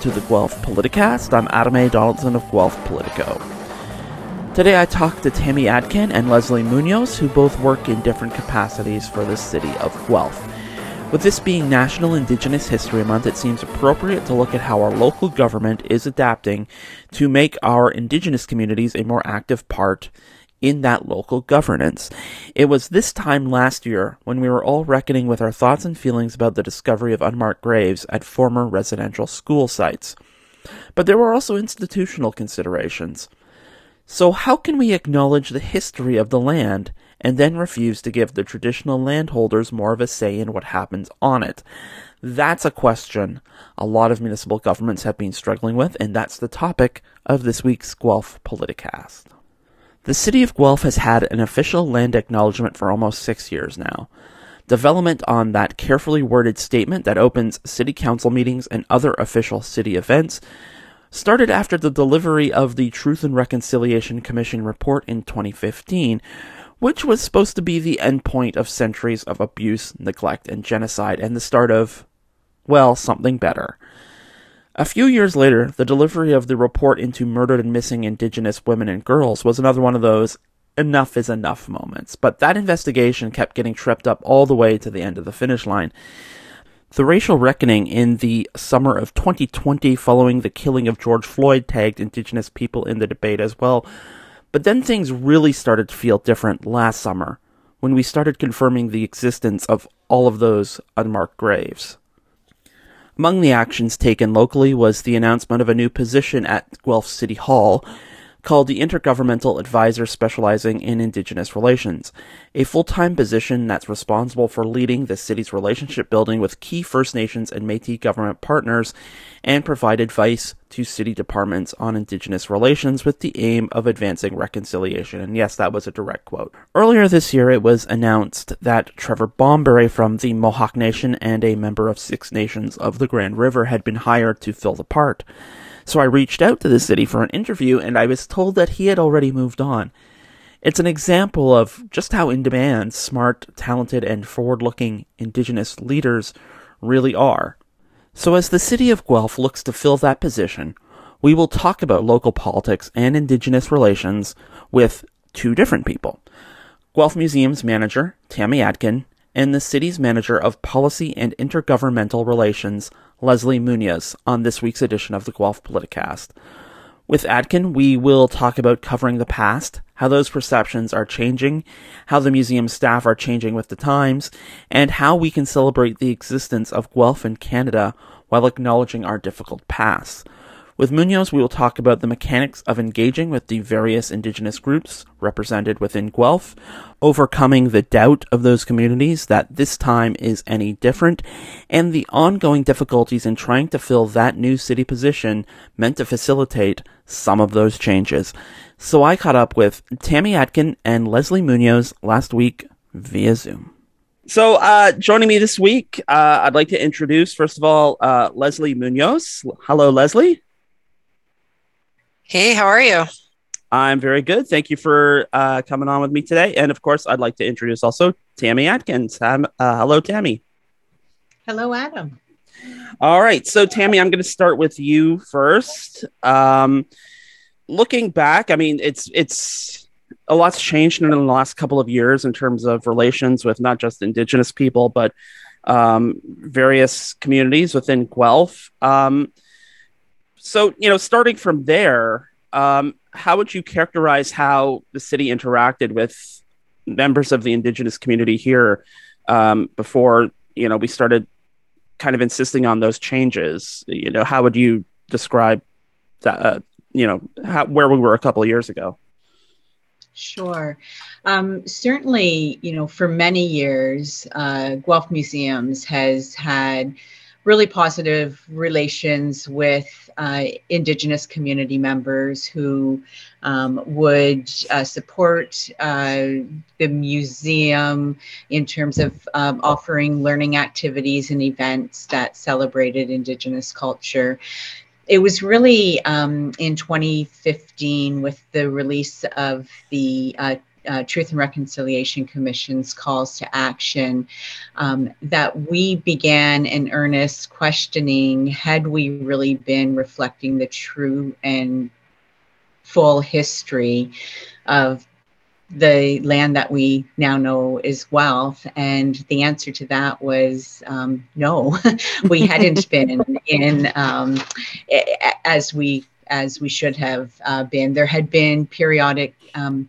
to the Guelph Politicast. I'm Adam A. Donaldson of Guelph Politico. Today I talked to Tammy Adkin and Leslie Munoz, who both work in different capacities for the city of Guelph. With this being National Indigenous History Month, it seems appropriate to look at how our local government is adapting to make our Indigenous communities a more active part in that local governance. It was this time last year when we were all reckoning with our thoughts and feelings about the discovery of unmarked graves at former residential school sites. But there were also institutional considerations. So, how can we acknowledge the history of the land and then refuse to give the traditional landholders more of a say in what happens on it? That's a question a lot of municipal governments have been struggling with, and that's the topic of this week's Guelph Politicast. The city of Guelph has had an official land acknowledgement for almost six years now. Development on that carefully worded statement that opens city council meetings and other official city events started after the delivery of the Truth and Reconciliation Commission report in 2015, which was supposed to be the endpoint of centuries of abuse, neglect, and genocide, and the start of, well, something better. A few years later, the delivery of the report into murdered and missing Indigenous women and girls was another one of those enough is enough moments, but that investigation kept getting tripped up all the way to the end of the finish line. The racial reckoning in the summer of 2020 following the killing of George Floyd tagged Indigenous people in the debate as well. But then things really started to feel different last summer when we started confirming the existence of all of those unmarked graves. Among the actions taken locally was the announcement of a new position at Guelph City Hall called the Intergovernmental Advisor Specializing in Indigenous Relations, a full-time position that's responsible for leading the city's relationship building with key First Nations and Métis government partners and provide advice to city departments on Indigenous relations with the aim of advancing reconciliation. And yes, that was a direct quote. Earlier this year, it was announced that Trevor Bomberry from the Mohawk Nation and a member of Six Nations of the Grand River had been hired to fill the part. So I reached out to the city for an interview and I was told that he had already moved on. It's an example of just how in demand smart, talented, and forward looking Indigenous leaders really are. So, as the city of Guelph looks to fill that position, we will talk about local politics and Indigenous relations with two different people Guelph Museum's manager, Tammy Adkin, and the city's manager of policy and intergovernmental relations, Leslie Munoz, on this week's edition of the Guelph Politicast. With Adkin, we will talk about covering the past, how those perceptions are changing, how the museum staff are changing with the times, and how we can celebrate the existence of Guelph in Canada while acknowledging our difficult past. With Munoz, we will talk about the mechanics of engaging with the various Indigenous groups represented within Guelph, overcoming the doubt of those communities that this time is any different, and the ongoing difficulties in trying to fill that new city position meant to facilitate some of those changes. So I caught up with Tammy Adkin and Leslie Munoz last week via Zoom. So, uh, joining me this week, uh, I'd like to introduce, first of all, uh, Leslie Munoz. Hello, Leslie. Hey, how are you? I'm very good. Thank you for uh, coming on with me today. And of course, I'd like to introduce also Tammy Adkins. Um, uh, hello, Tammy. Hello, Adam. All right. So, Tammy, I'm going to start with you first. Um, looking back, I mean, it's it's a lot's changed in the last couple of years in terms of relations with not just Indigenous people, but um, various communities within Guelph. Um, so you know starting from there um, how would you characterize how the city interacted with members of the indigenous community here um, before you know we started kind of insisting on those changes you know how would you describe that uh, you know how, where we were a couple of years ago Sure. Um, certainly, you know, for many years, uh, Guelph Museums has had really positive relations with uh, Indigenous community members who um, would uh, support uh, the museum in terms of um, offering learning activities and events that celebrated Indigenous culture. It was really um, in 2015 with the release of the uh, Truth and Reconciliation Commission's calls to action, um, that we began in earnest questioning had we really been reflecting the true and full history of the land that we now know is Guelph? And the answer to that was um, no, we hadn't been in um, as we as we should have uh, been. There had been periodic um,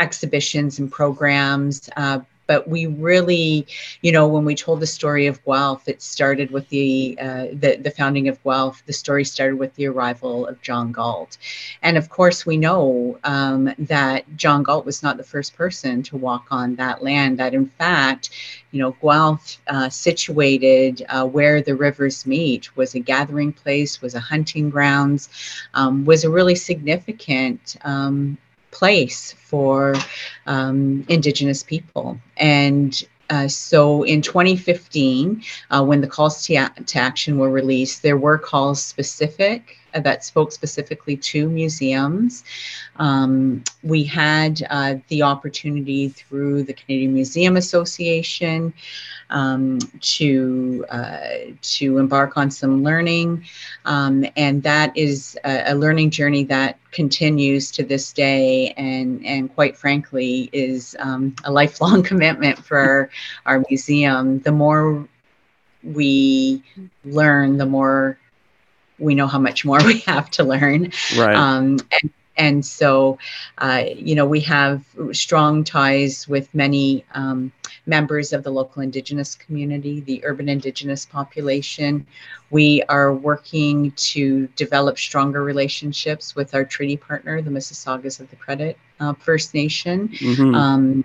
exhibitions and programs, uh, but we really, you know, when we told the story of Guelph, it started with the, uh, the, the founding of Guelph. The story started with the arrival of John Galt, and of course, we know um, that John Galt was not the first person to walk on that land. That in fact, you know, Guelph, uh, situated uh, where the rivers meet, was a gathering place, was a hunting grounds, um, was a really significant um, place for um, Indigenous people. And uh, so in 2015, uh, when the calls to, to, action were released, there were calls specific that spoke specifically to museums. Um, we had uh, the opportunity through the Canadian Museum Association um, to uh, to embark on some learning, um, and that is a, a, learning journey that continues to this day, and and quite frankly is um, a lifelong commitment for our museum. The more we learn, the more we know how much more we have to learn. Right. Um, and, and so, uh, you know, we have strong ties with many um, members of the local Indigenous community, the urban Indigenous population. We are working to develop stronger relationships with our treaty partner, the Mississaugas of the Credit uh, First Nation. Mm-hmm. Um,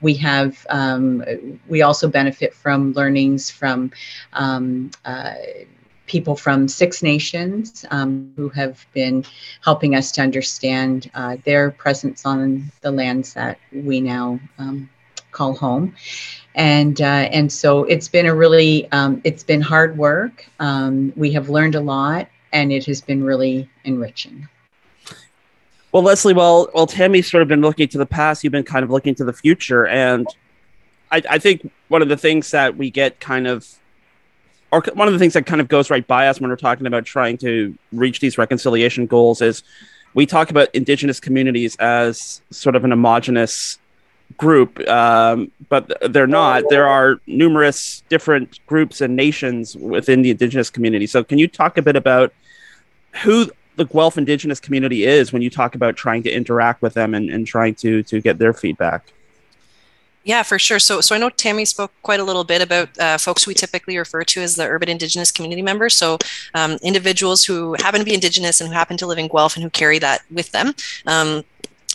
we have um, we also benefit from learnings from um, uh, people from Six Nations um, who have been helping us to understand uh, their presence on the lands that we now um, call home. And uh, and so it's been a really um, it's been hard work. Um, we have learned a lot, and it has been really enriching. Well, Leslie, well, well, Tammy's sort of been looking to the past. You've been kind of looking to the future, and I, I think one of the things that we get kind of or one of the things that kind of goes right by us when we're talking about trying to reach these reconciliation goals is we talk about indigenous communities as sort of an homogenous group, um, but they're not. There are numerous different groups and nations within the indigenous community. So, can you talk a bit about who the Guelph indigenous community is when you talk about trying to interact with them and, and trying to to get their feedback? Yeah, for sure. So, so I know Tammy spoke quite a little bit about uh, folks we typically refer to as the urban Indigenous community members. So, um, individuals who happen to be Indigenous and who happen to live in Guelph and who carry that with them. Um,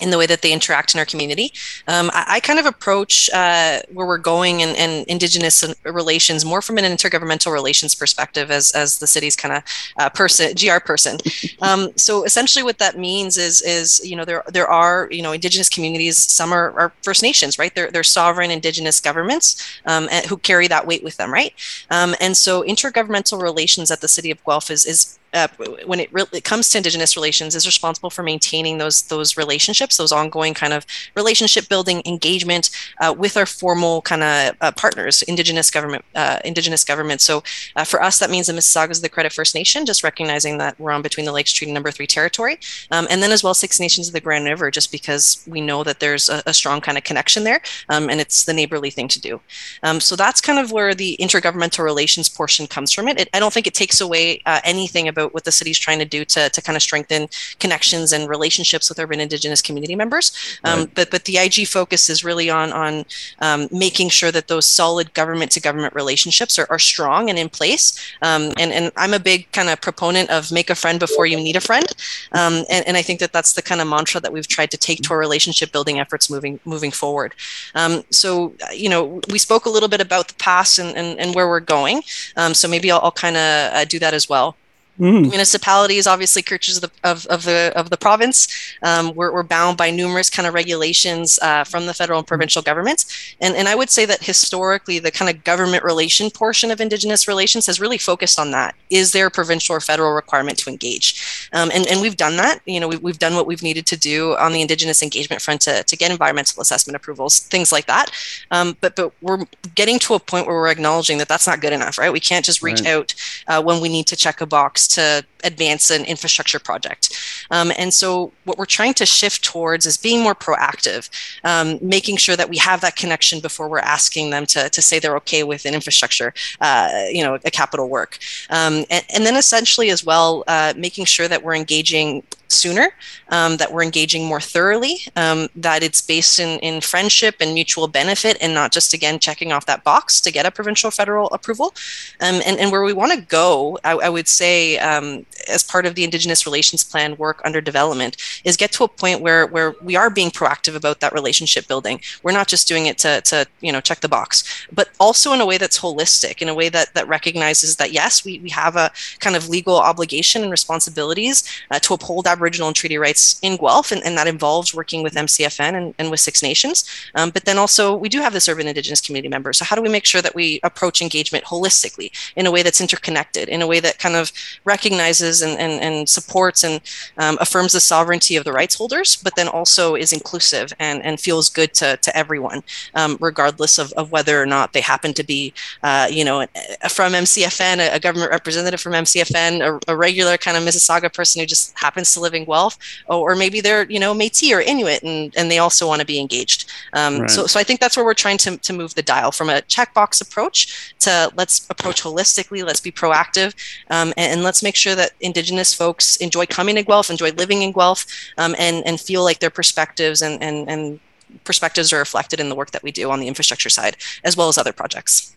in the way that they interact in our community. Um, I, I, kind of approach uh, where we're going and, and, Indigenous relations more from an intergovernmental relations perspective as, as the city's kind of uh, person, GR person. Um, so essentially, what that means is is you know there there are you know Indigenous communities. Some are, are First Nations, right? They're, they're sovereign Indigenous governments um, who carry that weight with them, right? Um, and so intergovernmental relations at the city of Guelph is is uh, when it, re- it comes to indigenous relations is responsible for maintaining those those relationships those ongoing kind of relationship building engagement uh, with our formal kind of uh, partners indigenous government uh, indigenous government. So uh, for us that means the mississaugas of the credit first nation just recognizing that we're on between the lakes treaty number three territory um, and then as well six nations of the grand river just because we know that there's a, a strong kind of connection there um, and it's the neighborly thing to do. Um, so that's kind of where the intergovernmental relations portion comes from it, it i don't think it takes away uh, anything about about what the city's trying to do to, to kind of strengthen connections and relationships with urban indigenous community members. Um, right. But but the IG focus is really on on um, making sure that those solid government to government relationships are, are strong and in place. Um, and and I'm a big kind of proponent of make a friend before you need a friend. Um, and, and I think that that's the kind of mantra that we've tried to take to our relationship building efforts moving moving forward. Um, so you know we spoke a little bit about the past and and, and where we're going. Um, so maybe I'll, I'll kind of uh, do that as well. Mm. Municipalities, obviously, creatures of the of, of the of the province. Um, we're, we're bound by numerous kind of regulations uh, from the federal and provincial governments, and and I would say that historically, the kind of government relation portion of Indigenous relations has really focused on that. Is there a provincial or federal requirement to engage? Um, and and we've done that. You know, we've, we've done what we've needed to do on the Indigenous engagement front to, to get environmental assessment approvals, things like that. Um, but but we're getting to a point where we're acknowledging that that's not good enough, right? We can't just reach right. out uh, when we need to check a box to advance an infrastructure project. Um, and so, what we're trying to shift towards is being more proactive, um, making sure that we have that connection before we're asking them to, to say they're okay with an infrastructure, uh, you know, a capital work. Um, and, and, then essentially as well, uh, making sure that we're engaging sooner, um, that we're engaging more thoroughly, um, that it's based in, in friendship and mutual benefit, and not just again checking off that box to get a provincial federal approval. Um, and, and where we want to go, I, I, would say, um, as part of the Indigenous Relations Plan work under development, is get to a point where where we are being proactive about that relationship building. We're not just doing it to, to you know check the box, but also in a way that's holistic, in a way that that recognizes that yes, we, we have a kind of legal obligation and responsibilities uh, to uphold our Aboriginal and treaty rights in Guelph, and, and that involves working with MCFN and, and with Six Nations. Um, but then also, we do have this urban Indigenous community member. So, how do we make sure that we approach engagement holistically in a way that's interconnected, in a way that kind of recognizes and, and, and supports and um, affirms the sovereignty of the rights holders, but then also is inclusive and, and feels good to, to everyone, um, regardless of, of whether or not they happen to be, uh, you know, from MCFN, a, a government representative from MCFN, a, a regular kind of Mississauga person who just happens to live living Guelph, or, or maybe they're you know Métis or Inuit, and and they also want to be engaged. Um, right. So so I think that's where we're trying to to move the dial from a checkbox approach to let's approach holistically, let's be proactive, um, and, and, let's make sure that Indigenous folks enjoy coming to Guelph, enjoy living in Guelph, um, and and feel like their perspectives and and and perspectives are reflected in the work that we do on the infrastructure side as well as other projects.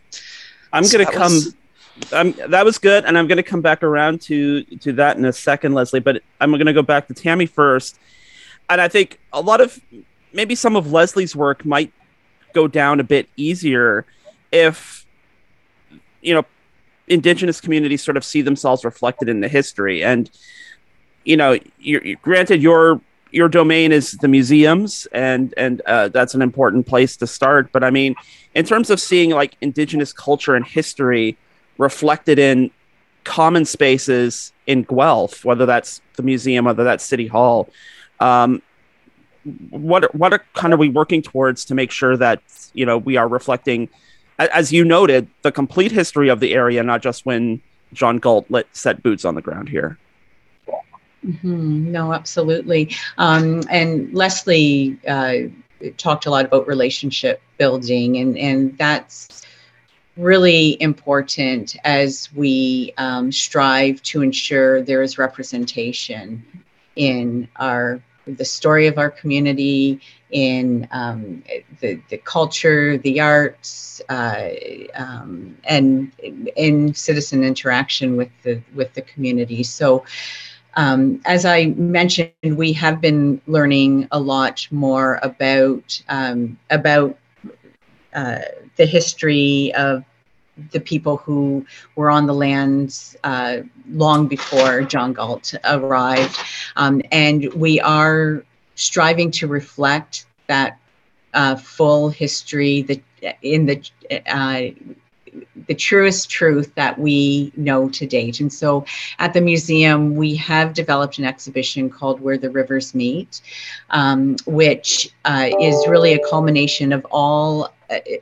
I'm so going to come. Was um, that was good, and I'm going to come back around to to that in a second, Leslie. But I'm going to go back to Tammy first, and I think a lot of maybe some of Leslie's work might go down a bit easier if you know indigenous communities sort of see themselves reflected in the history and you know you're, granted your your domain is the museums and and uh, that's an important place to start but i mean in terms of seeing like indigenous culture and history reflected in common spaces in Guelph, whether that's the museum, whether that's City Hall. Um, what what are kind of we working towards to make sure that you know we are reflecting, as you noted, the complete history of the area, not just when John Galt let set boots on the ground here. Mm-hmm. No, absolutely. Um, and Leslie uh, talked a lot about relationship building, and and that's really important as we um, strive to ensure there is representation in our the story of our community in um, the, the culture the arts uh, um, and in citizen interaction with the with the community. So um, as I mentioned, we have been learning a lot more about um, about uh, the history of the people who were on the lands uh, long before John Galt arrived. Um, and we are striving to reflect that uh, full history the, in the uh, the truest truth that we know to date. And so at the museum, we have developed an exhibition called Where the Rivers Meet, um, which uh, is really a culmination of all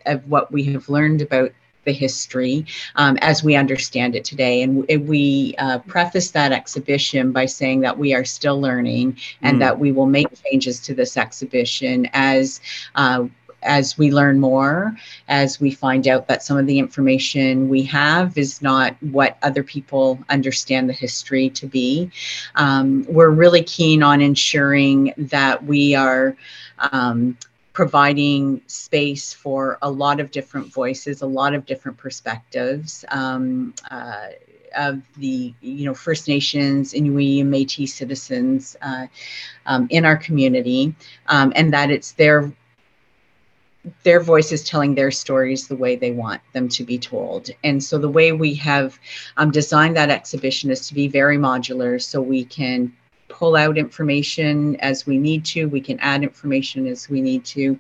of what we have learned about the history um, as we understand it today. And we uh, preface that exhibition by saying that we are still learning and mm. that we will make changes to this exhibition as. Uh, as we learn more, as we find out that some of the information we have is not what other people understand the history to be, um, we're really keen on ensuring that we are um, providing space for a lot of different voices, a lot of different perspectives um, uh, of the you know First Nations, Inuit, and Métis citizens uh, um, in our community, um, and that it's their their voices telling their stories the way they want them to be told. And so the way we have um, designed that exhibition is to be very modular so we can pull out information as we need to, we can add information as we need to.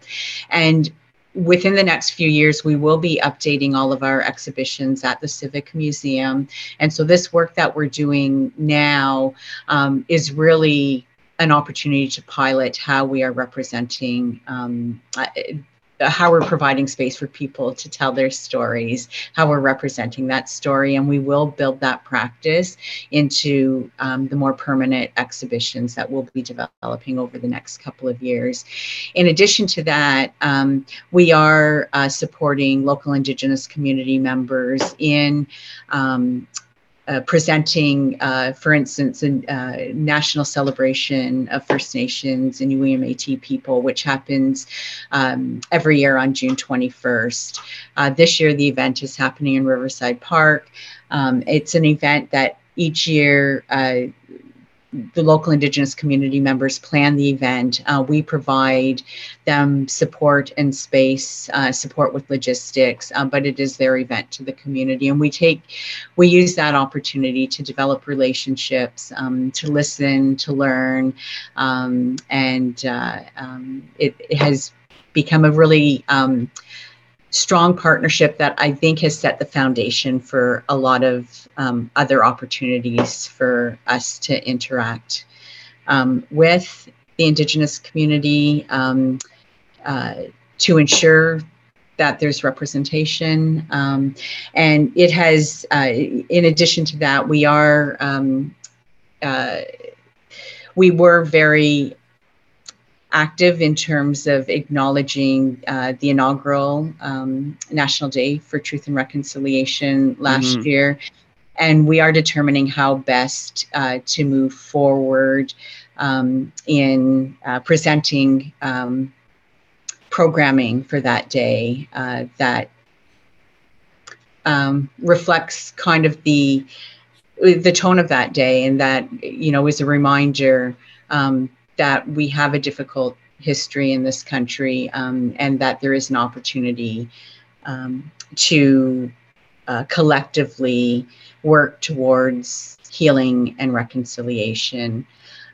And within the next few years, we will be updating all of our exhibitions at the Civic Museum. And so this work that we're doing now um, is really an opportunity to pilot how we are representing um, how we're providing space for people to tell their stories, how we're representing that story, and we will build that practice into um, the more permanent exhibitions that we'll be developing over the next couple of years. In addition to that, um, we are uh, supporting local Indigenous community members in um, uh, presenting, uh, for instance, a uh, national celebration of First Nations and UEMAT people, which happens um, every year on June 21st. Uh, this year, the event is happening in Riverside Park. Um, it's an event that each year uh, the local Indigenous community members plan the event. Uh, we provide them support and space, uh, support with logistics, uh, but it is their event to the community. And we take, we use that opportunity to develop relationships, um, to listen, to learn. Um, and uh, um, it, it, has become a really, um, strong partnership that I think has set the foundation for a lot of um, other opportunities for us to interact um, with the Indigenous community um, uh, to ensure that there's representation. Um, and it has, uh, in addition to that, we are. Um, uh, we were very active in terms of acknowledging uh, the inaugural um, National Day for Truth and Reconciliation last mm-hmm. year. And we are determining how best uh, to move forward um, in uh, presenting um, programming for that day uh, that um, reflects kind of the the tone of that day and that you know is a reminder um, that we have a difficult history in this country um, and that there is an opportunity um, to uh, collectively work towards healing and reconciliation.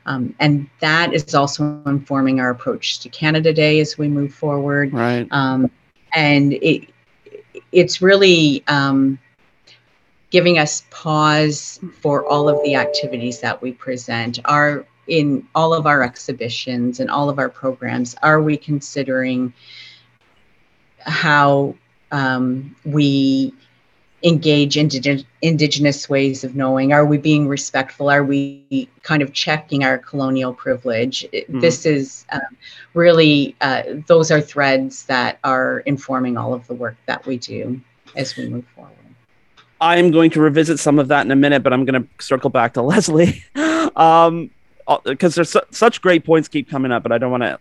Um, and that is also informing our approach to Canada Day as we move forward. Right. Um, and it it's really um, giving us pause for all of the activities that we present. Our in all of our exhibitions and all of our programs, are we considering how um, we engage indig- indigenous ways of knowing? Are we being respectful? Are we kind of checking our colonial privilege? Mm. this is um, really uh, those are threads that are informing all of the work that we do as we move forward. I'm going to revisit some of that in a minute but i'm going to circle back to leslie. Um, because there's su- such great points keep coming up, but I don't want to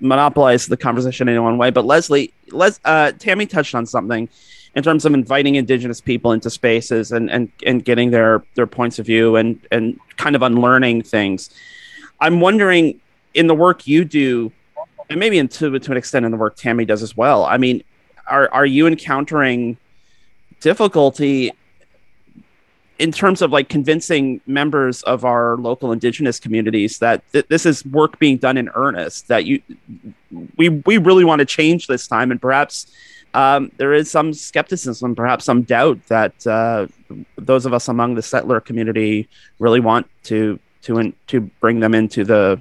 monopolize the conversation in one way. But Leslie, Les, uh, Tammy touched on something in terms of inviting Indigenous people into spaces and and and getting their their points of view and and kind of unlearning things. I'm wondering in the work you do, and maybe into to an extent in the work Tammy does as well. I mean, are are you encountering difficulty in terms of like convincing members of our local indigenous communities that th- this is work being done in earnest that you we we really want to change this time and perhaps um, there is some skepticism perhaps some doubt that uh, those of us among the settler community really want to to in, to bring them into the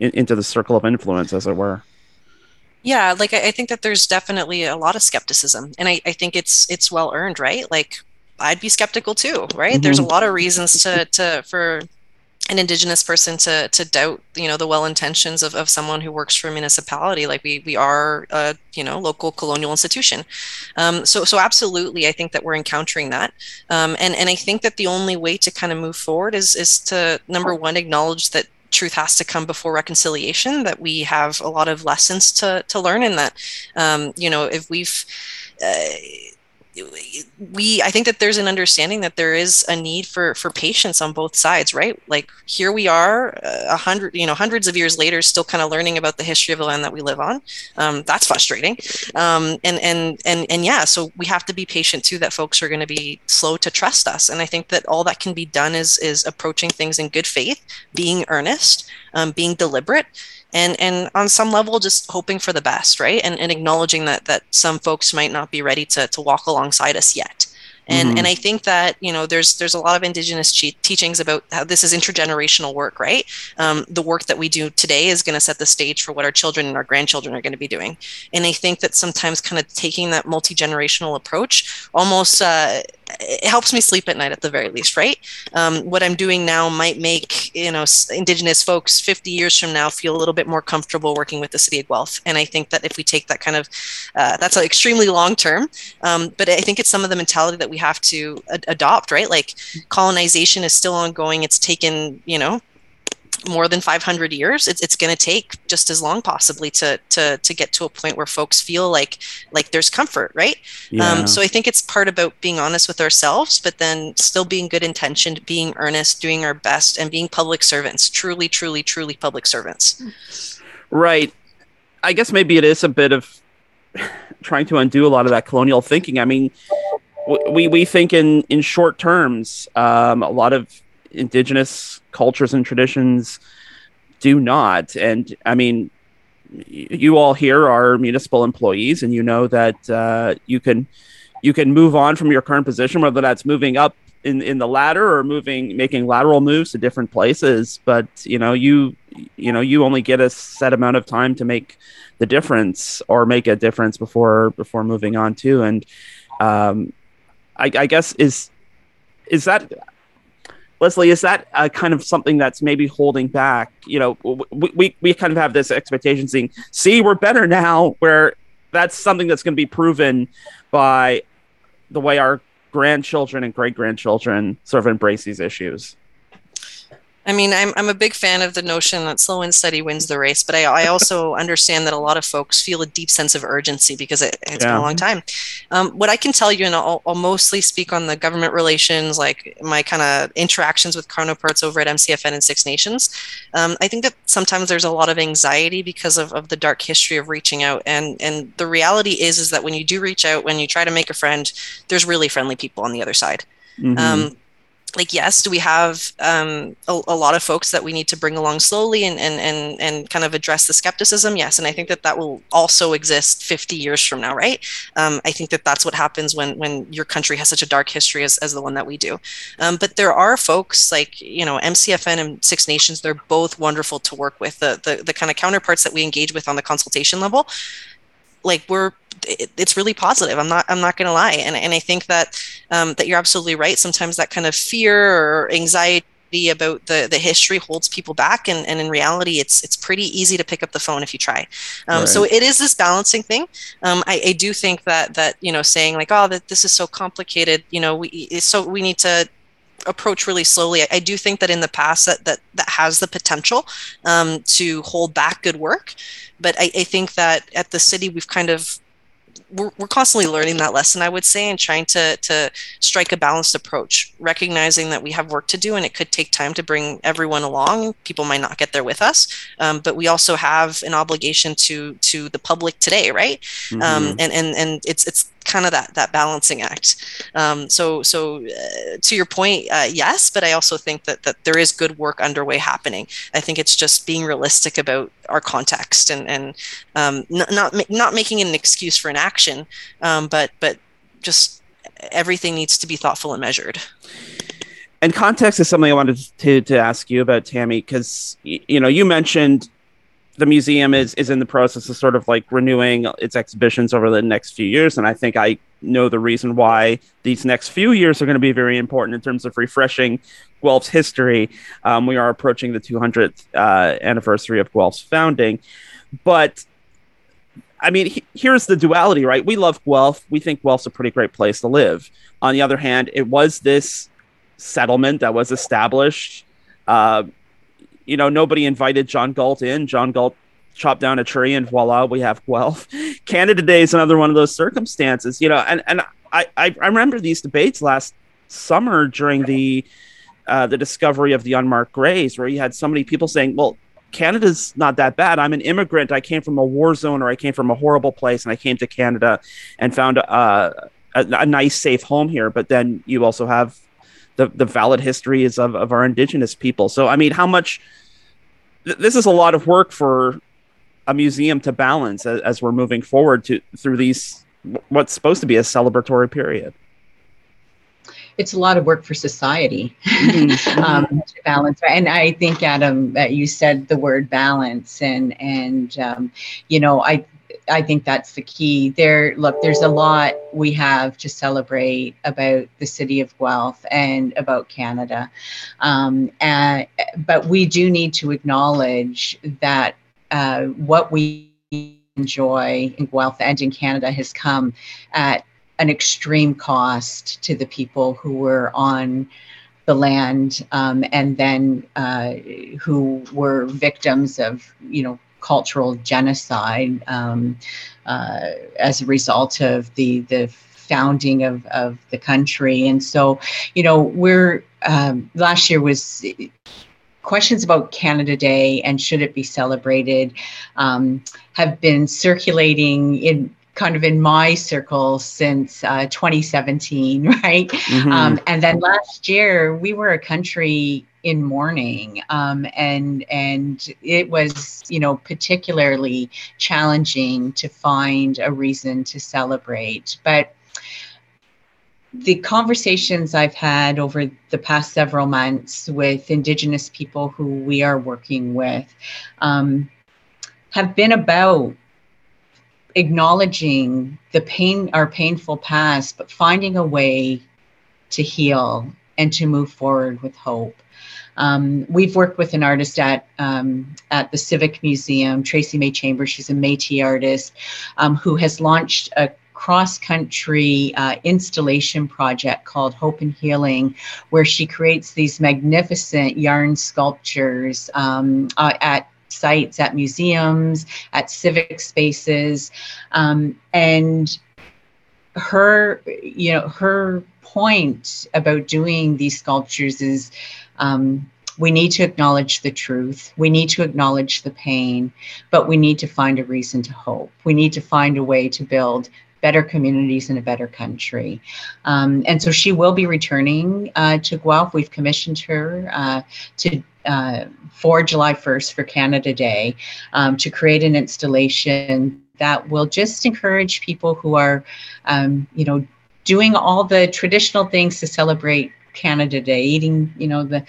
in, into the circle of influence as it were. Yeah like I, I think that there's definitely a lot of skepticism and I, I think it's it's well earned right? Like I'd be skeptical too, right? Mm-hmm. There's a lot of reasons to to for an indigenous person to to doubt you know the well intentions of, of someone who works for a municipality like we we are a you know local colonial institution um, so so absolutely i think that we're encountering that um, and and i think that the only way to kind of move forward is is to number one acknowledge that truth has to come before reconciliation that we have a lot of lessons to to learn in that um, you know if we've uh, we i think that there's an understanding that there is a need for for patience on both sides right? Like here we are uh, a hundred you know hundreds of years later still kind of learning about the history of the land that we live on. Um, that's frustrating. Um, and and and and yeah so we have to be patient too that folks are going to be slow to trust us. And i think that all that can be done is is approaching things in good faith being earnest um, being deliberate and and on some level just hoping for the best right? And, and acknowledging that that some folks might not be ready to to walk alongside us yet. And mm-hmm. and i think that you know there's there's a lot of indigenous che- teachings about how this is intergenerational work right? Um, the work that we do today is going to set the stage for what our children and our grandchildren are going to be doing. And i think that sometimes kind of taking that multi-generational approach almost uh, it helps me sleep at night at the very least right? Um, what i'm doing now might make you know indigenous folks 50 years from now feel a little bit more comfortable working with the city of guelph. And i think that if we take that kind of uh, that's an extremely long term um, but i think it's some of the mentality that we have to ad- adopt right? Like colonization is still ongoing. It's taken you know more than 500 years it's, it's going to take just as long possibly to to to get to a point where folks feel like like there's comfort right? Um, yeah. um, so i think it's part about being honest with ourselves but then still being good intentioned being earnest doing our best and being public servants truly truly truly public servants. Right. I guess maybe it is a bit of trying to undo a lot of that colonial thinking. I mean we we think in in short terms um, a lot of indigenous cultures and traditions do not. And I mean, you all here are municipal employees, and you know that uh, you can you can move on from your current position, whether that's moving up in in the ladder or moving making lateral moves to different places. But you know, you you know, you only get a set amount of time to make the difference or make a difference before before moving on too. And um, I, I guess is is that Leslie, is that uh, kind of something that's maybe holding back? You know, we, we, we kind of have this expectation seeing, see, we're better now, where that's something that's going to be proven by the way our grandchildren and great grandchildren sort of embrace these issues. I mean, I'm, I'm a big fan of the notion that slow and steady wins the race, but I, I also understand that a lot of folks feel a deep sense of urgency because it, has yeah. been a long time. Um, what I can tell you, and I'll, I'll, mostly speak on the government relations, like my kind of interactions with counterparts over at MCFN and Six Nations, um, I think that sometimes there's a lot of anxiety because of, of the dark history of reaching out. And, and the reality is, is that when you do reach out, when you try to make a friend, there's really friendly people on the other side. Mm-hmm. Um, like yes do we have um, a, a, lot of folks that we need to bring along slowly and, and and and kind of address the skepticism? Yes and i think that that will also exist 50 years from now right? Um, i think that that's what happens when when your country has such a dark history as, as the one that we do. Um, but there are folks like you know mcfn and six nations they're both wonderful to work with. The, the the kind of counterparts that we engage with on the consultation level like we're it's really positive. I'm not I'm not going to lie, and and I think that um, that you're absolutely right. Sometimes that kind of fear or anxiety about the the history holds people back and, and in reality it's it's pretty easy to pick up the phone if you try um, right. so it is this balancing thing um, I, I do think that that you know saying like oh that this is so complicated you know we so we need to approach really slowly. I, I, do think that in the past that that that has the potential um, to hold back good work, but I, I, think that at the city we've kind of we're, we're constantly learning that lesson i would say and trying to to strike a balanced approach recognizing that we have work to do and it could take time to bring everyone along people might not get there with us um, but we also have an obligation to to the public today right um, mm-hmm. um, and and and it's it's kind of that that balancing act. Um, so so uh, to your point, uh, yes, but I also think that that there is good work underway happening. I think it's just being realistic about our context and and um, not not not making an excuse for an action, um, but but just everything needs to be thoughtful and measured. And context is something I wanted to to ask you about, Tammy, because you know you mentioned the museum is is in the process of sort of like renewing its exhibitions over the next few years, and I think I know the reason why these next few years are going to be very important in terms of refreshing Guelph's history. Um, we are approaching the 200th uh, anniversary of Guelph's founding, but I mean, he, here's the duality, right? We love Guelph. We think Guelph's a pretty great place to live. On the other hand, it was this settlement that was established. Uh, you know, nobody invited John Galt in. John Galt chopped down a tree and voila, we have Guelph. Canada Day is another one of those circumstances, you know, and, and I, I, I remember these debates last summer during the uh, the discovery of the unmarked graves, where you had so many people saying, well, Canada's not that bad. I'm an immigrant. I came from a war zone or I came from a horrible place and I came to Canada and found uh, a, a nice, safe home here. But then you also have the, the valid histories of, of our Indigenous people. So, I mean, how much th- this is a lot of work for a museum to balance as, as we're moving forward to through these what's supposed to be a celebratory period it's a lot of work for society mm-hmm. um, to balance. And I think Adam, that you said the word balance, and and um, you know, I I think that's the key. There, look, there's a lot we have to celebrate about the city of Guelph and about Canada, um, and, but we do need to acknowledge that uh, what we enjoy in Guelph and in Canada has come at an extreme cost to the people who were on the land um, and then uh, who were victims of, you know, cultural genocide um, uh, as a result of the the founding of, of the country. And so, you know, we're um, last year was questions about Canada Day and should it be celebrated um, have been circulating in kind of in my circle since uh, 2017, right? Mm-hmm. Um, and then last year we were a country in mourning, um, and and it was you know particularly challenging to find a reason to celebrate, but. The conversations I've had over the past several months with Indigenous people who we are working with um, have been about acknowledging the pain, our painful past, but finding a way to heal and to move forward with hope. Um, we've worked with an artist at um, at the Civic Museum, Tracey-Mae Chambers. She's a Métis artist um, who has launched a cross country uh, installation project called Hope and Healing, where she creates these magnificent yarn sculptures um, uh, at sites, at museums, at civic spaces. Um, and her, you know, her point about doing these sculptures is um, we need to acknowledge the truth. We need to acknowledge the pain, but we need to find a reason to hope. We need to find a way to build better communities and a better country. Um, and so she will be returning uh, to Guelph. We've commissioned her uh, to uh, for July 1st for Canada Day um, to create an installation that will just encourage people who are, um, you know, doing all the traditional things to celebrate Canada Day, eating, you know, the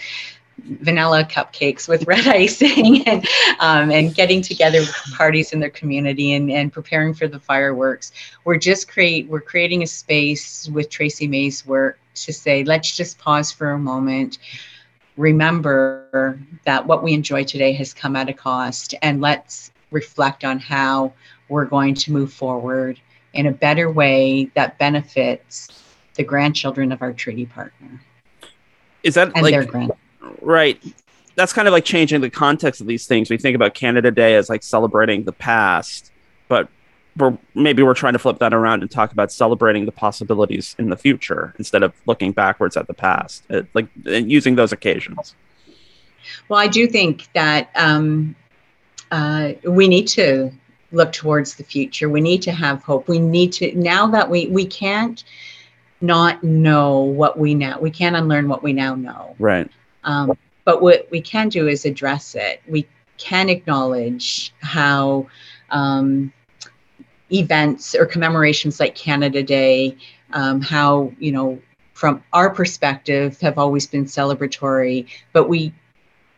vanilla cupcakes with red icing and um, and getting together parties in their community and, and preparing for the fireworks. We're just create we're creating a space with Tracey-Mae's work to say, let's just pause for a moment remember that what we enjoy today has come at a cost and let's reflect on how we're going to move forward in a better way that benefits the grandchildren of our treaty partner. Is that and like their grand- right? That's kind of like changing the context of these things. We think about Canada Day as like celebrating the past, but we're maybe we're trying to flip that around and talk about celebrating the possibilities in the future instead of looking backwards at the past, it, uh, like using those occasions. Well, I do think that um, uh, we need to look towards the future. We need to have hope. We need to now that we we can't not know what we now we can't unlearn what we now know. Right. Um, but what we can do is address it. We can acknowledge how. Um, events or commemorations like Canada Day, um, how, you know, from our perspective, have always been celebratory, but we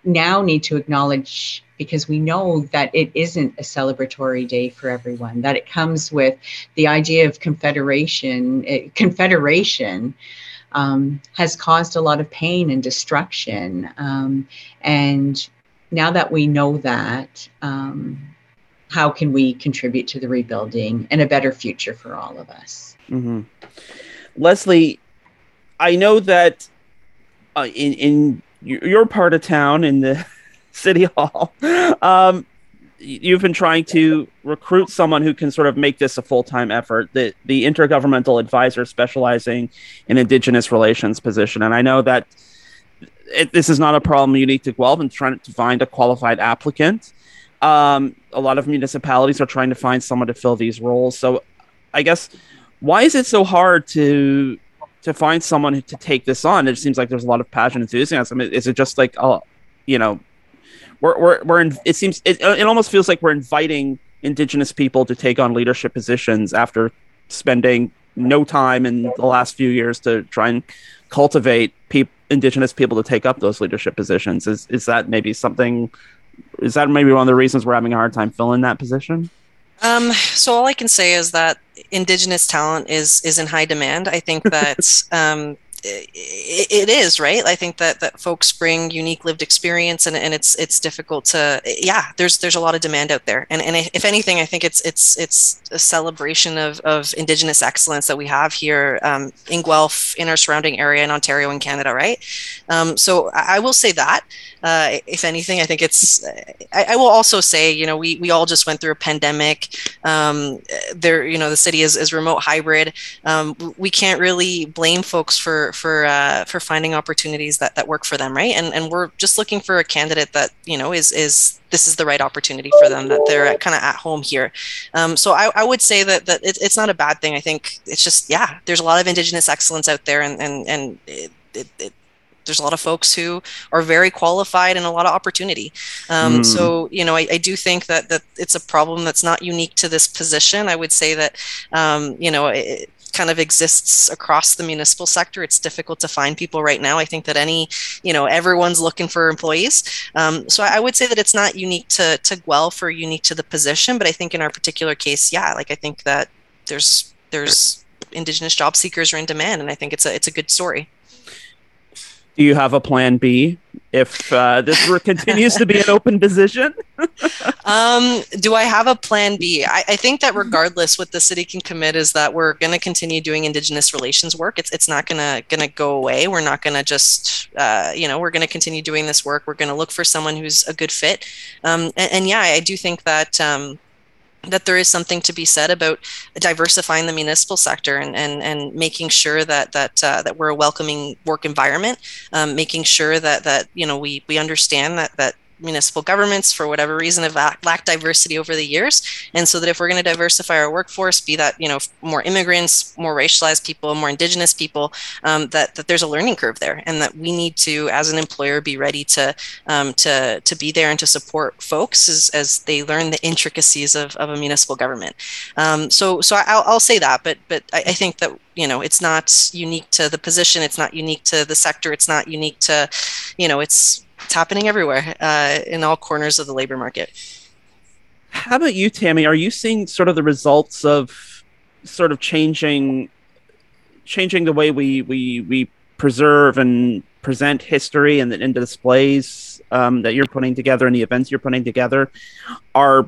now need to acknowledge because we know that it isn't a celebratory day for everyone that it comes with the idea of confederation it, eh, confederation um, has caused a lot of pain and destruction. Um, and now that we know that um, how can we contribute to the rebuilding and a better future for all of us. Mm-hmm. Leslie, I know that uh, in in your part of town in the city hall, um, you've been trying to recruit someone who can sort of make this a full-time effort the the intergovernmental advisor specializing in indigenous relations position and i know that it, this is not a problem unique to guelph and trying to find a qualified applicant um, a lot of municipalities are trying to find someone to fill these roles. So i guess why is it so hard to to find someone to take this on? It seems like there's a lot of passion and enthusiasm is it just like oh you know we're we're, we're in, it seems it, it almost feels like we're inviting indigenous people to take on leadership positions after spending no time in the last few years to try and cultivate pe- indigenous people to take up those leadership positions. Is is that maybe something is that maybe one of the reasons we're having a hard time filling that position um, so all I can say is that indigenous talent is is in high demand. I think that um, it, it is right? I think that that folks bring unique lived experience and, and it's it's difficult to yeah there's there's a lot of demand out there. And and if anything i think it's it's it's a celebration of of indigenous excellence that we have here um, in guelph in our surrounding area in ontario and canada right? Um, so I, will say that uh, if anything i think it's I, I, will also say you know we we all just went through a pandemic. Um, there you know the city is, is remote hybrid. Um, we can't really blame folks for for uh, for finding opportunities that that work for them, right? And and we're just looking for a candidate that you know is is this is the right opportunity for them that they're kind of at home here. Um, so I, I would say that that it, it's not a bad thing. I think it's just yeah, there's a lot of Indigenous excellence out there, and and and it, it, it there's a lot of folks who are very qualified and a lot of opportunity. Um, mm. So, you know, I, I, do think that that it's a problem that's not unique to this position. I would say that, um, you know, it, kind of exists across the municipal sector. It's difficult to find people right now. I think that any, you know, everyone's looking for employees. Um, so I would say that it's not unique to to Guelph or unique to the position, but I think in our particular case, yeah, like I think that there's there's indigenous job seekers are in demand, and I think it's a it's a good story. Do you have a plan B if uh, this continues to be an open position? um, do I have a plan B? I, I, think that regardless, what the city can commit is that we're going to continue doing Indigenous relations work. It's it's not gonna gonna go away. We're not gonna just uh, you know we're going to continue doing this work. We're going to look for someone who's a good fit. Um, and, and, yeah, I do think that. Um, that there is something to be said about diversifying the municipal sector and and, and making sure that that uh, that we're a welcoming work environment, um, making sure that that you know we we understand that that municipal governments, for whatever reason, have lacked diversity over the years. And so that if we're going to diversify our workforce, be that you know more immigrants, more racialized people, more indigenous people, um, that that there's a learning curve there, and that we need to, as an employer, be ready to um, to to be there and to support folks as, as they learn the intricacies of, of a municipal government. Um, so so I'll, I'll say that, but but I, I think that you know it's not unique to the position it's not unique to the sector it's not unique to you know it's it's happening everywhere uh, in all corners of the labor market. How about you, Tammy? Are you seeing sort of the results of sort of changing changing the way we we we preserve and present history and the, displays um, that you're putting together and the events you're putting together are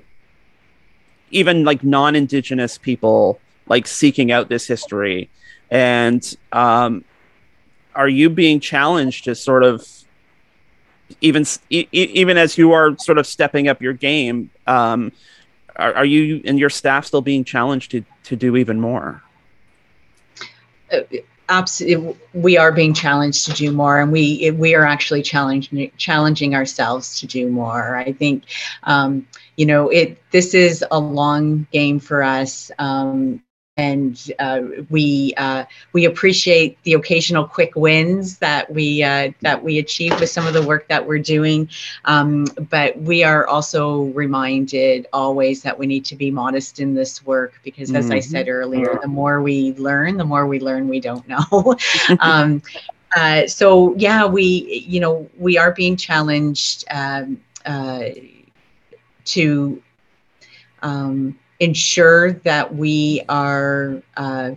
even like non-indigenous people like seeking out this history and um, are you being challenged to sort of even e- even as you are sort of stepping up your game, um, are, are, you and your staff still being challenged to to do even more? Uh, absolutely, we are being challenged to do more, and we we are actually challenging challenging ourselves to do more. I think. Um, you know, it. This is a long game for us. Um, and uh, we uh, we appreciate the occasional quick wins that we uh, that we achieve with some of the work that we're doing. Um, but we are also reminded always that we need to be modest in this work because, as mm-hmm. I said earlier, the more we learn, the more we learn we don't know. um, uh, so yeah, we you know we are being challenged um, uh, to. Ensure that we are uh,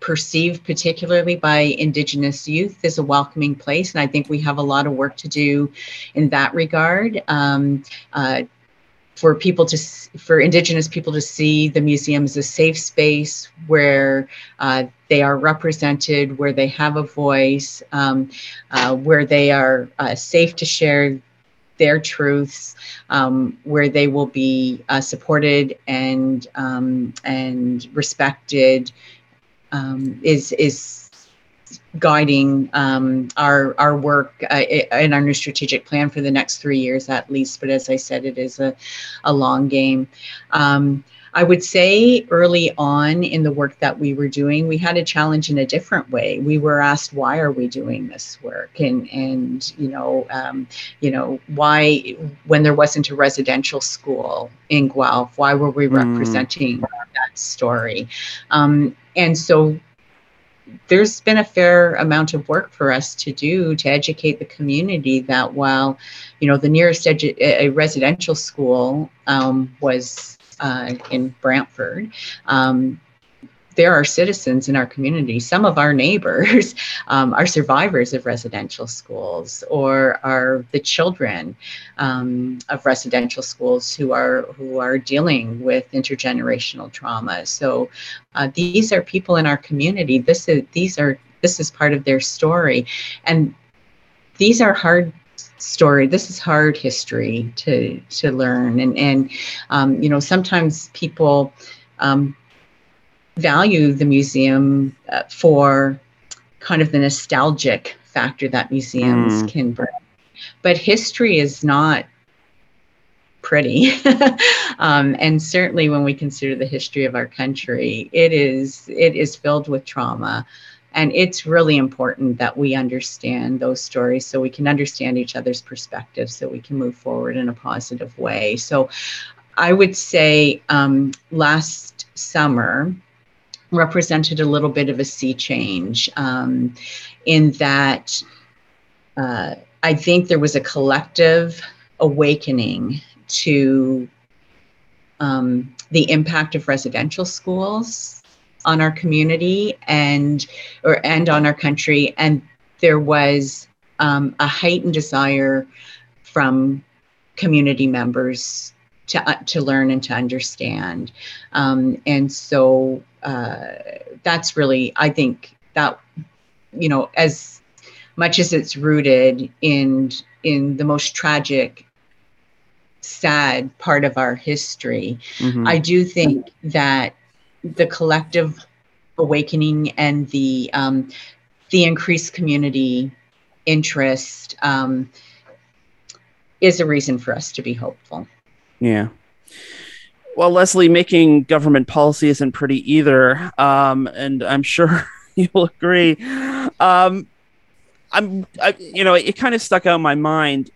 perceived, particularly by Indigenous youth, as a welcoming place. And I think we have a lot of work to do in that regard. Um, uh, for people to for indigenous people to see the museum as a safe space where uh, they are represented where they have a voice um, uh, where they are uh, safe to share their truths, um, where they will be uh, supported and um, and respected, um, is is guiding um, our our work uh, in our new strategic plan for the next three years at least. But as I said, it is a a long game. I would say early on in the work that we were doing, we had a challenge in a different way. We were asked, "Why are we doing this work?" and and you know, um, you know, why when there wasn't a residential school in Guelph, why were we mm. representing that story? Um, and so there's been a fair amount of work for us to do to educate the community that while you know the nearest edu- a residential school um, was uh, in Brantford. Um, there are citizens in our community. Some of our neighbors um, are survivors of residential schools, or are the children um, of residential schools who are who are dealing with intergenerational trauma. So uh, these are people in our community. This is these are this is part of their story, and these are hard story. This is hard history to to learn. And and um, you know sometimes people um, value the museum uh, for kind of the nostalgic factor that museums mm. can bring. But history is not pretty. Um, and certainly when we consider the history of our country it is it is filled with trauma and it's really important that we understand those stories so we can understand each other's perspectives so we can move forward in a positive way. So I would say um, last summer represented a little bit of a sea change um, in that uh, I think there was a collective awakening to um, the impact of residential schools on our community and or and on our country and there was um, a heightened desire from community members to uh, to learn and to understand um, and so uh, that's really i think that you know as much as it's rooted in in the most tragic sad part of our history mm-hmm. i do think that the collective awakening and the um, the increased community interest um, is a reason for us to be hopeful. Yeah. Well, Leslie, making government policy isn't pretty either, um, and I'm sure you'll agree. Um, I'm, I, you know, it kind of stuck out in my mind.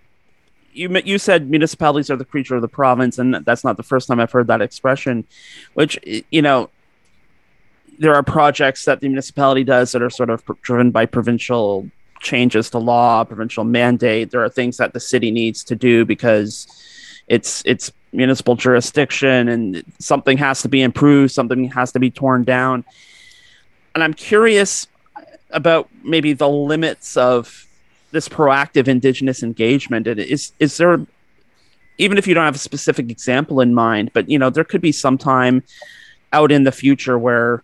You you said municipalities are the creature of the province, and that's not the first time I've heard that expression. Which you know, there are projects that the municipality does that are sort of driven by provincial changes to law, provincial mandate. There are things that the city needs to do because it's it's municipal jurisdiction and something has to be improved, something has to be torn down. And I'm curious about maybe the limits of this proactive indigenous engagement. And is is there even if you don't have a specific example in mind, but you know, there could be some time out in the future where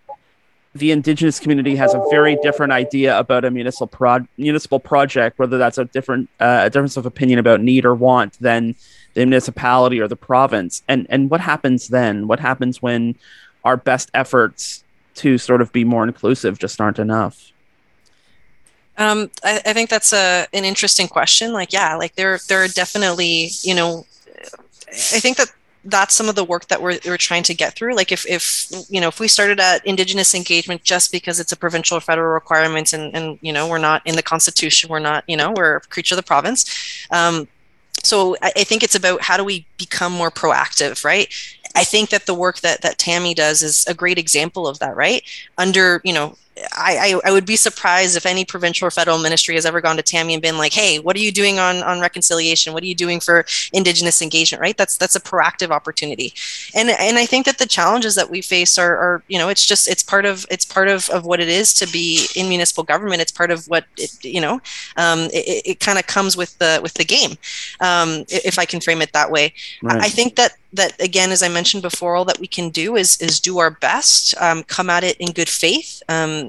the indigenous community has a very different idea about a municipal pro- municipal project, whether that's a different uh, a difference of opinion about need or want than the municipality or the province. And and what happens then? What happens when our best efforts to sort of be more inclusive just aren't enough? Um, I, I think that's a an interesting question. Like, yeah, like there there are definitely you know, I think that that's some of the work that we're, we're trying to get through like if, if you know if we started at indigenous engagement just because it's a provincial or federal requirement and and you know we're not in the constitution we're not you know we're a creature of the province um, so I, I think it's about how do we become more proactive right I think that the work that that Tammy does is a great example of that, right? Under, you know, I, I, I, would be surprised if any provincial or federal ministry has ever gone to Tammy and been like, "Hey, what are you doing on on reconciliation? What are you doing for Indigenous engagement?" Right? That's that's a proactive opportunity, and and I think that the challenges that we face are, are you know it's just it's part of it's part of, of what it is to be in municipal government. It's part of what it, you know. Um, it, it kind of comes with the with the game, um, if I can frame it that way. Right. I think that that again, as I mentioned before, all that we can do is is do our best, um, come at it in good faith. Um,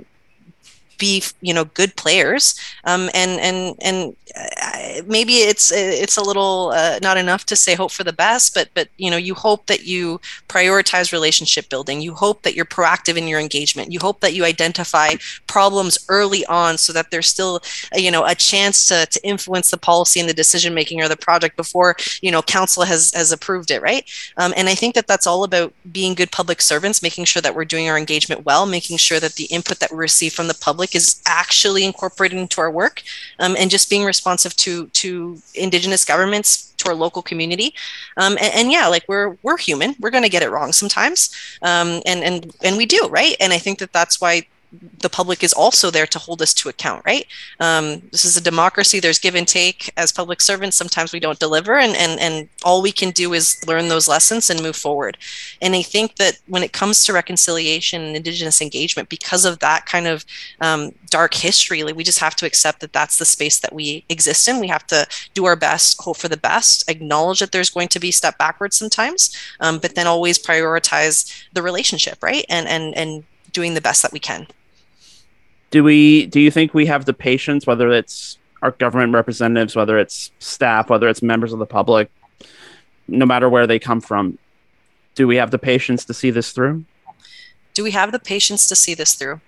be you know good players. Um, and and and uh, maybe it's it's a little uh, not enough to say hope for the best but but you know you hope that you prioritize relationship building. You hope that you're proactive in your engagement. You hope that you identify problems early on so that there's still uh, you know a chance to, to influence the policy and the decision making or the project before you know council has has approved it right? Um, and i think that that's all about being good public servants making sure that we're doing our engagement well making sure that the input that we receive from the public is actually incorporated into our work um, and just being responsive to to indigenous governments to our local community. Um, and, and, yeah like we're we're human. We're going to get it wrong sometimes. Um, and and and we do right? And i think that that's why the public is also there to hold us to account, right? Um, this is a democracy. There's give and take. As public servants, sometimes we don't deliver, and and and all we can do is learn those lessons and move forward. And I think that when it comes to reconciliation and Indigenous engagement, because of that kind of um, dark history, like we just have to accept that that's the space that we exist in. We have to do our best, hope for the best, acknowledge that there's going to be step backwards sometimes, um, but then always prioritize the relationship, right? And and and doing the best that we can do we do you think we have the patience whether it's our government representatives whether it's staff whether it's members of the public no matter where they come from do we have the patience to see this through? Do we have the patience to see this through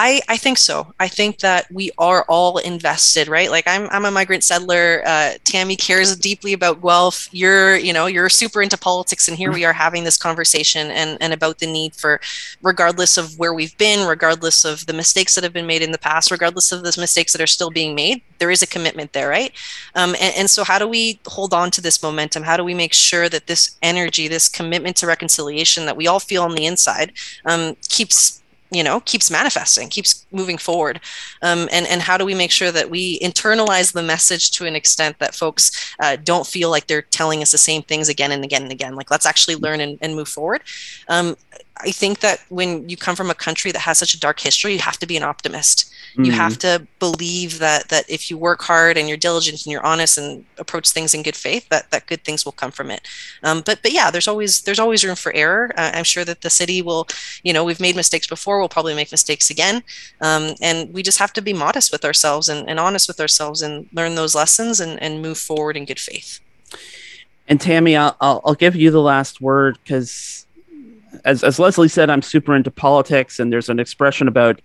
I, I think so. I think that we are all invested, right? Like I'm, I'm a migrant settler. Uh, Tammy cares deeply about Guelph. You're, you know, you're super into politics, and here we are having this conversation and and about the need for, regardless of where we've been, regardless of the mistakes that have been made in the past, regardless of the mistakes that are still being made, there is a commitment there, right? Um, and, and so how do we hold on to this momentum? How do we make sure that this energy, this commitment to reconciliation that we all feel on the inside, um, keeps you know keeps manifesting keeps moving forward. Um, and and how do we make sure that we internalize the message to an extent that folks uh, don't feel like they're telling us the same things again and again and again? Like let's actually learn and, and move forward. Um, I think that when you come from a country that has such a dark history, you have to be an optimist. Mm-hmm. You have to believe that that if you work hard and you're diligent and you're honest and approach things in good faith, that that good things will come from it. Um, but but yeah, there's always there's always room for error. Uh, I'm sure that the city will, you know, we've made mistakes before. We'll probably make mistakes again, um, and we just have to be modest with ourselves and, and honest with ourselves and learn those lessons and, and move forward in good faith. And Tammy, I'll, I'll, I'll give you the last word because as, as Leslie said, I'm super into politics, and there's an expression about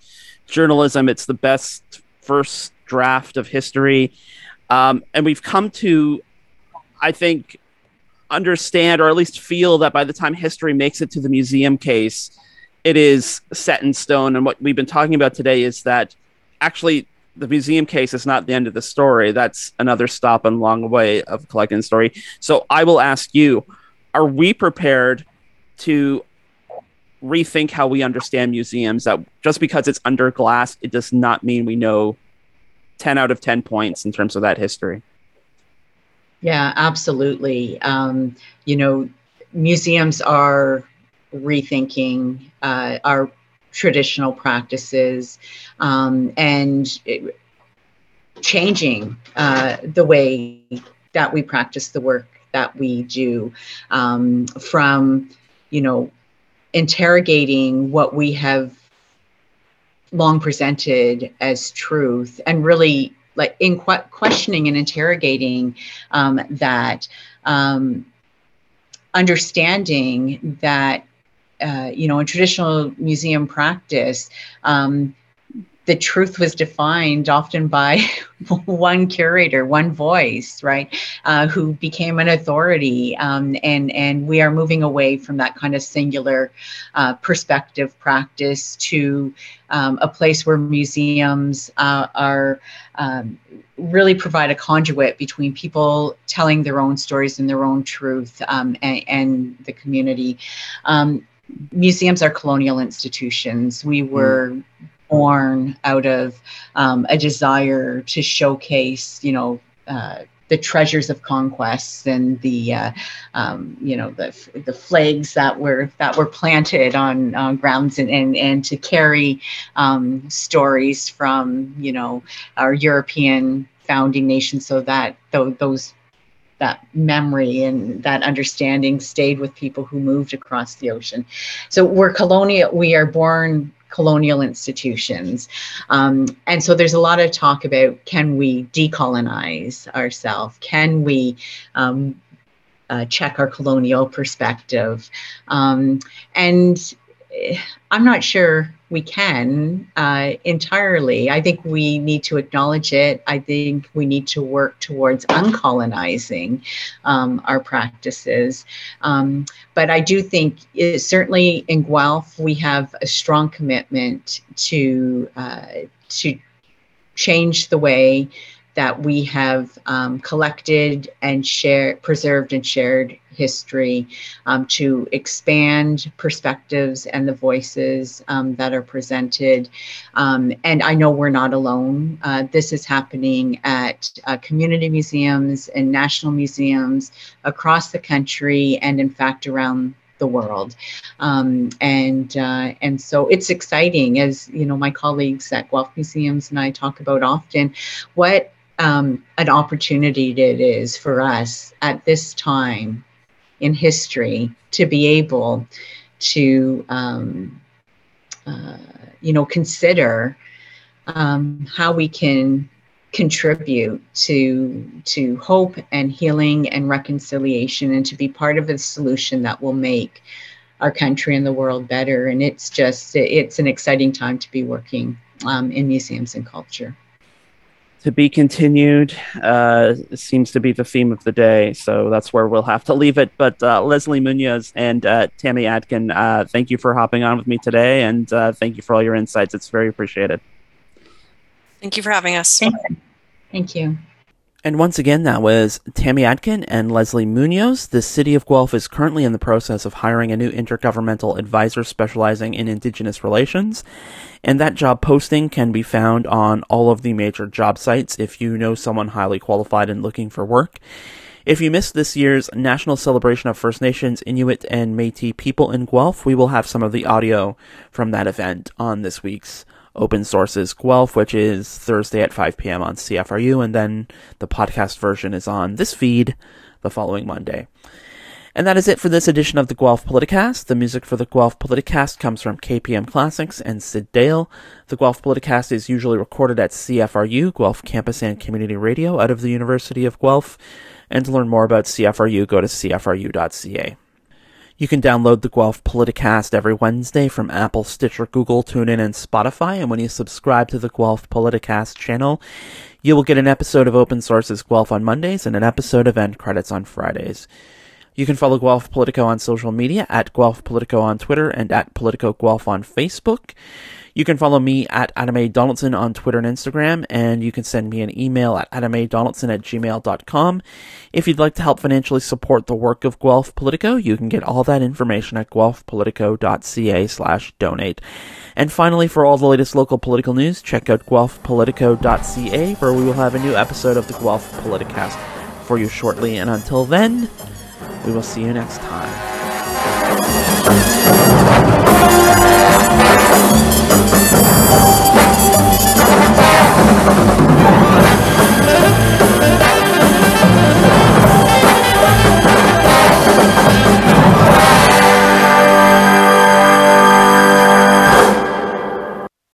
journalism. It's the best first draft of history. Um, and we've come to, I think, understand or at least feel that by the time history makes it to the museum case, it is set in stone. And what we've been talking about today is that actually the museum case is not the end of the story. That's another stop and long way of collecting the story. So I will ask you, are we prepared to rethink how we understand museums that just because it's under glass it does not mean we know 10 out of 10 points in terms of that history. Yeah absolutely. Um, you know museums are rethinking uh, our traditional practices um, and it, changing uh, the way that we practice the work that we do um, from you know interrogating what we have long presented as truth and really like in qu- questioning and interrogating um, that um, understanding that uh, you know in traditional museum practice um, the truth was defined often by one curator, one voice, right, uh, who became an authority, um, and and we are moving away from that kind of singular uh, perspective practice to um, a place where museums uh, are um, really provide a conduit between people telling their own stories and their own truth um, and, and, the community. Um, museums are colonial institutions. We were. Born out of um, a desire to showcase, you know, uh, the treasures of conquests and the, uh, um, you know, the the flags that were that were planted on, grounds and, and and to carry um, stories from, you know, our European founding nations, so that th- those that memory and that understanding stayed with people who moved across the ocean. So we're colonial. We are born colonial institutions. Um, and so there's a lot of talk about can we decolonize ourselves? Can we um, uh, check our colonial perspective? Um, and I'm not sure we can uh, entirely. I think we need to acknowledge it. I think we need to work towards uncolonizing um, our practices. Um, but I do think it, certainly in Guelph, we have a strong commitment to uh, to change the way that we have um, collected and shared, preserved and shared history um, to expand perspectives and the voices um, that are presented. Um, and I know we're not alone. Uh, this is happening at uh, community museums and national museums across the country and, in fact, around the world. Um, and uh, and so it's exciting, as you know, my colleagues at Guelph Museums and I talk about often. What um, an opportunity it is for us at this time in history to be able to, um, uh, you know, consider um, how we can contribute to to hope and healing and reconciliation and to be part of a solution that will make our country and the world better. And it's just it's an exciting time to be working um, in museums and culture to be continued uh, seems to be the theme of the day. So that's where we'll have to leave it. But uh, Leslie Munoz and uh, Tammy Adkin, uh, thank you for hopping on with me today. And uh, thank you for all your insights. It's very appreciated. Thank you for having us. Thank you. And once again, that was Tammy Adkin and Leslie Munoz. The city of Guelph is currently in the process of hiring a new intergovernmental advisor specializing in Indigenous relations. And that job posting can be found on all of the major job sites if you know someone highly qualified and looking for work. If you missed this year's National Celebration of First Nations, Inuit, and Metis people in Guelph, we will have some of the audio from that event on this week's Open Sources Guelph, which is Thursday at 5 p.m. on CFRU, and then the podcast version is on this feed the following Monday. And that is it for this edition of the Guelph Politicast. The music for the Guelph Politicast comes from KPM Classics and Syd Dale. The Guelph Politicast is usually recorded at CFRU, Guelph Campus and Community Radio, out of the University of Guelph. And to learn more about CFRU, go to cfru.ca. You can download the Guelph Politicast every Wednesday from Apple, Stitcher, Google, TuneIn, and Spotify. And when you subscribe to the Guelph Politicast channel, you will get an episode of Open Sources Guelph on Mondays and an episode of End Credits on Fridays. You can follow Guelph Politico on social media at Guelph Politico on Twitter and at Politico Guelph on Facebook. You can follow me at Adam A. Donaldson on Twitter and Instagram, and you can send me an email at adamadonaldson at gmail.com. If you'd like to help financially support the work of Guelph Politico, you can get all that information at guelphpolitico.ca slash donate. And finally, for all the latest local political news, check out guelphpolitico.ca, where we will have a new episode of the Guelph Politicast for you shortly. And until then, we will see you next time. Yeah.